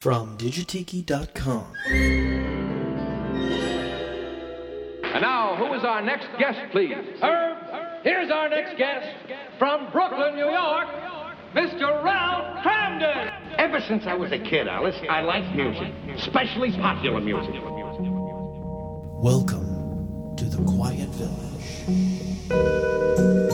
from digitiki.com. And now, who is our next guest, please? Herb, here's our next guest from Brooklyn, New York, Mr. Ralph Kramden. Ever since I was a kid, Alice, I liked music, especially popular music. Welcome to the Quiet Village.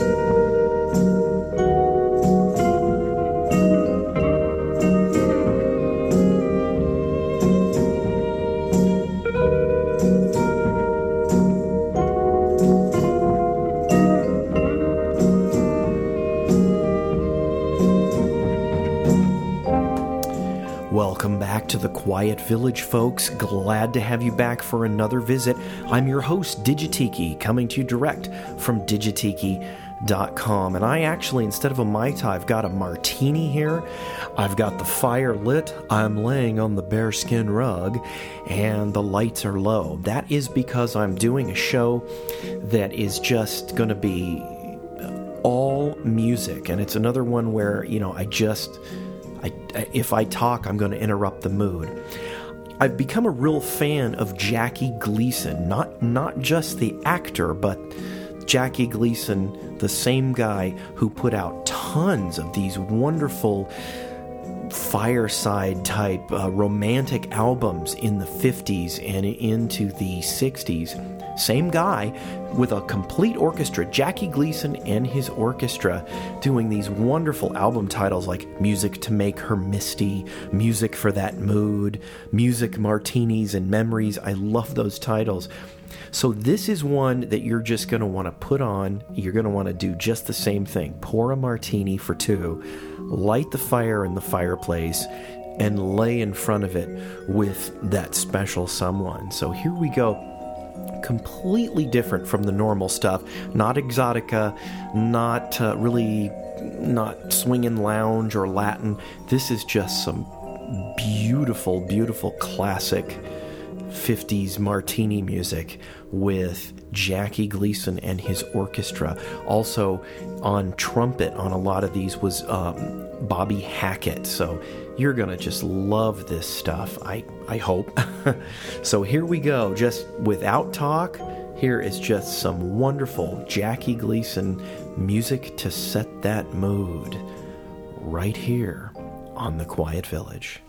To the Quiet Village, folks. Glad to have you back for another visit. I'm your host, Digitiki, coming to you direct from digitiki.com. And I actually, instead of a Mai Tai, I've got a martini here. I've got the fire lit. I'm laying on the bearskin rug, and the lights are low. That is because I'm doing a show that is just going to be all music. And it's another one where, you know, I just. I, if I talk, I'm going to interrupt the mood. I've become a real fan of Jackie Gleason, not not just the actor, but Jackie Gleason, the same guy who put out tons of these wonderful fireside type uh, romantic albums in the 50s and into the 60s. Same guy with a complete orchestra, Jackie Gleason and his orchestra, doing these wonderful album titles like Music to Make Her Misty, Music for That Mood, Music Martinis and Memories. I love those titles. So, this is one that you're just going to want to put on. You're going to want to do just the same thing pour a martini for two, light the fire in the fireplace, and lay in front of it with that special someone. So, here we go completely different from the normal stuff. Not exotica, not uh, really, not swinging lounge or Latin. This is just some beautiful, beautiful classic 50s martini music with Jackie Gleason and his orchestra. Also on trumpet on a lot of these was um, Bobby Hackett. So you're going to just love this stuff, I, I hope. so here we go, just without talk. Here is just some wonderful Jackie Gleason music to set that mood right here on The Quiet Village.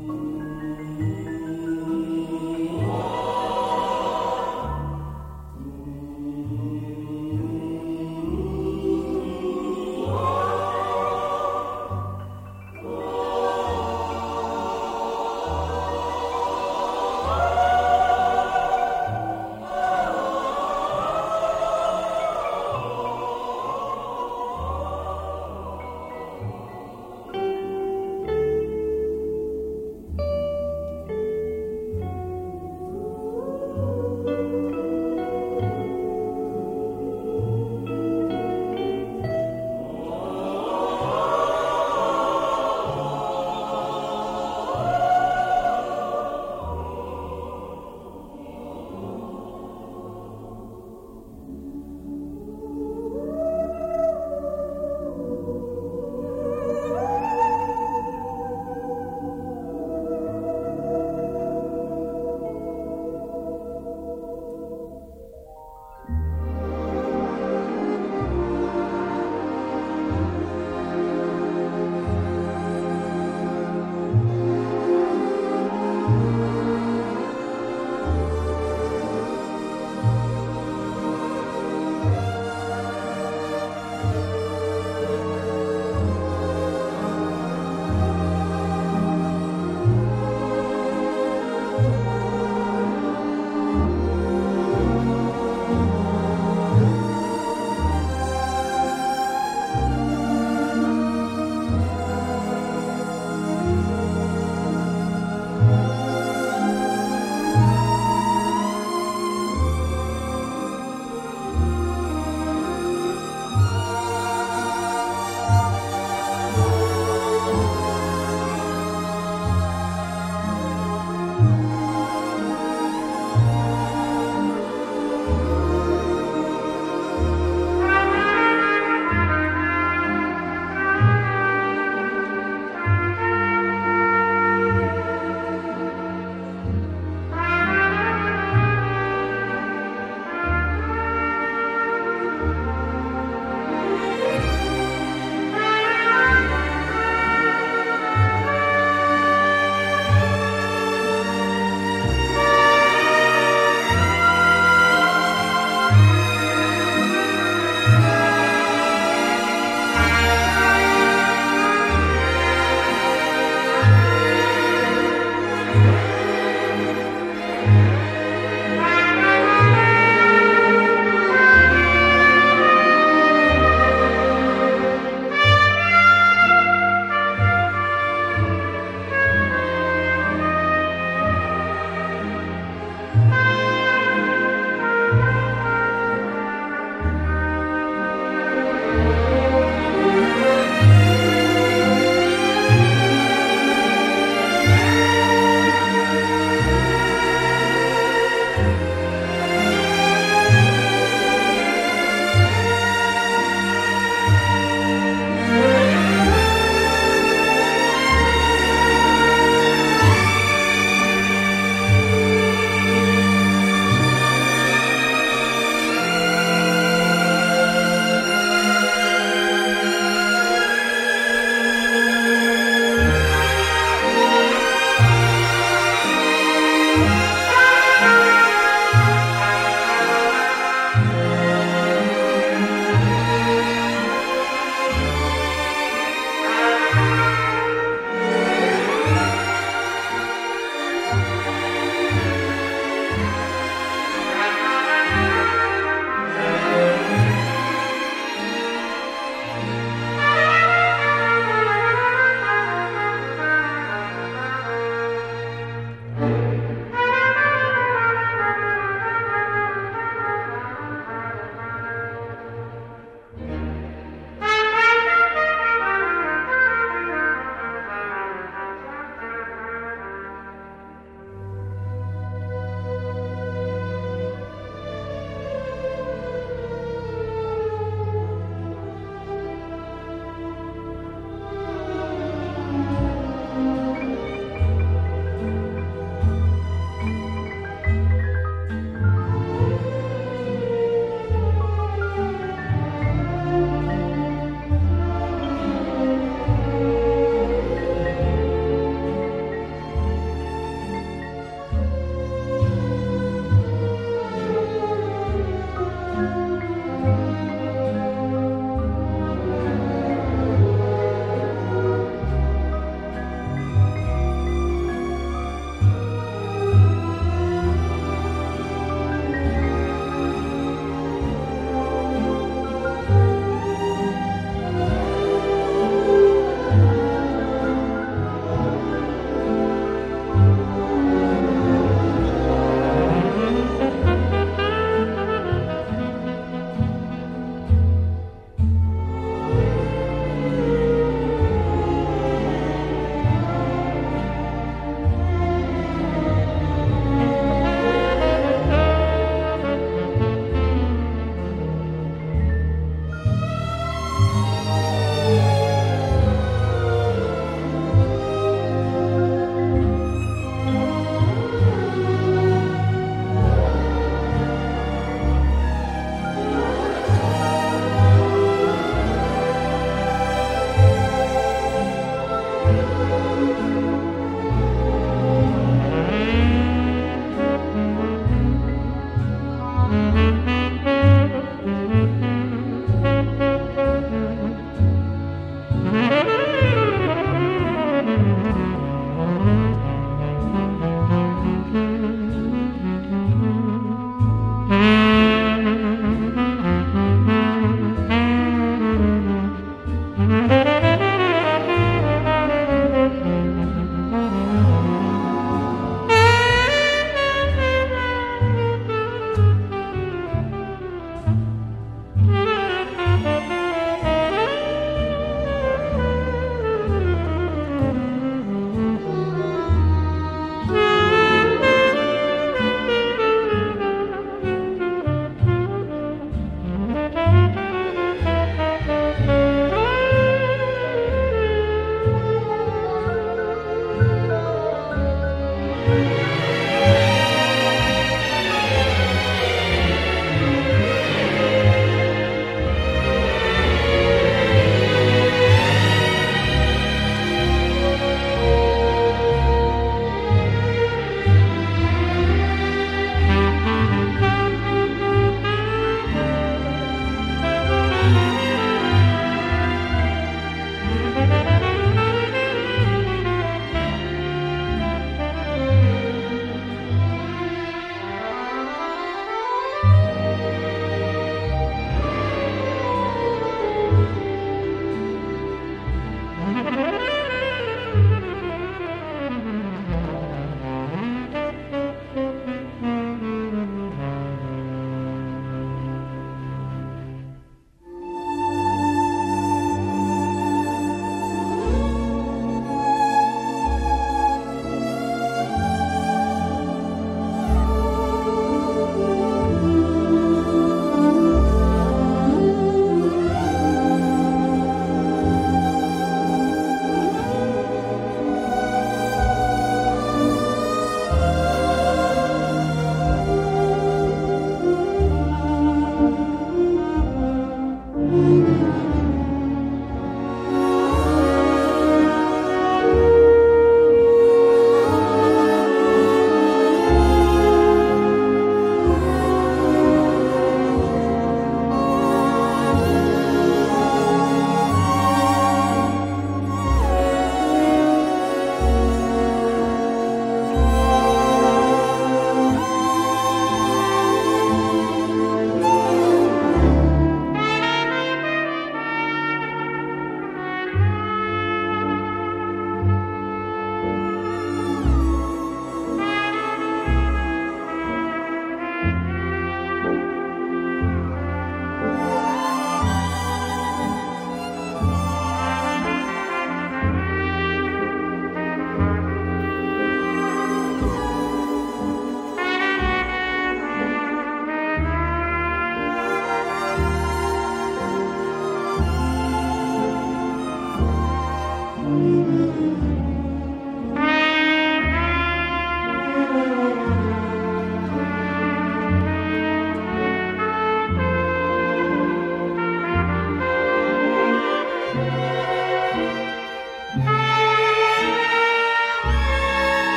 you.